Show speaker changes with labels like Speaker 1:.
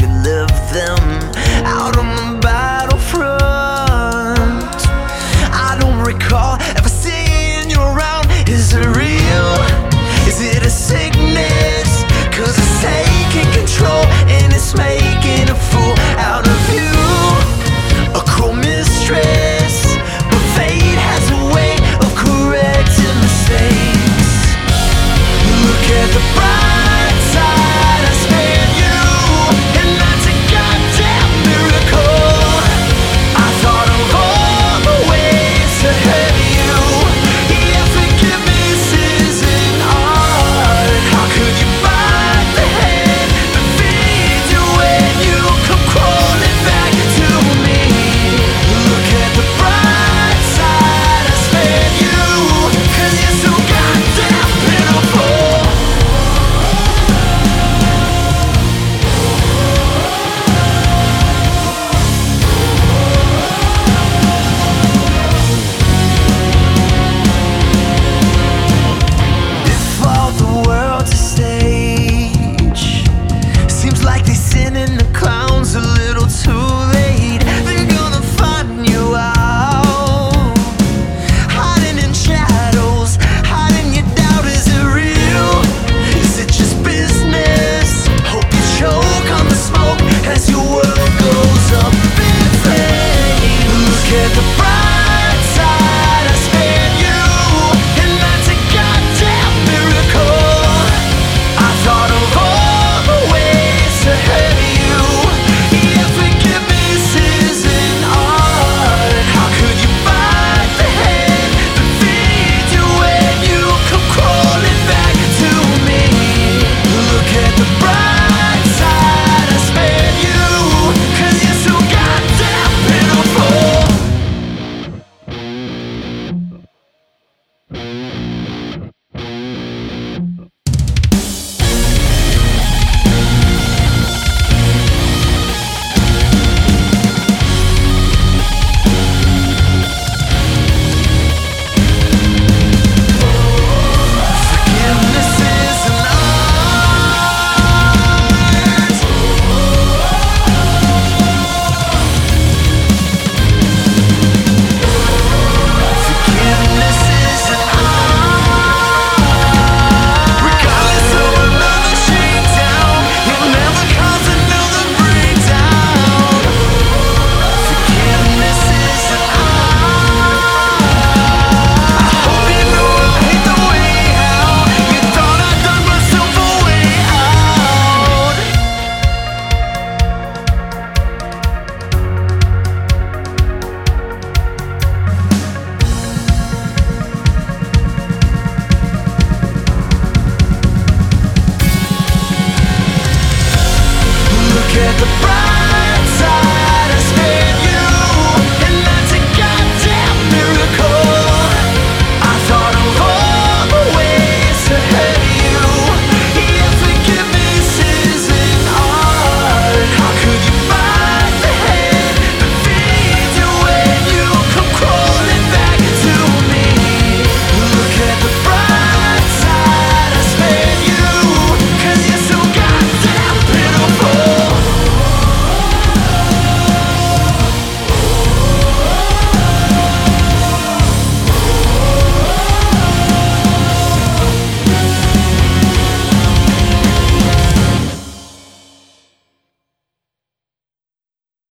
Speaker 1: You live them. Out of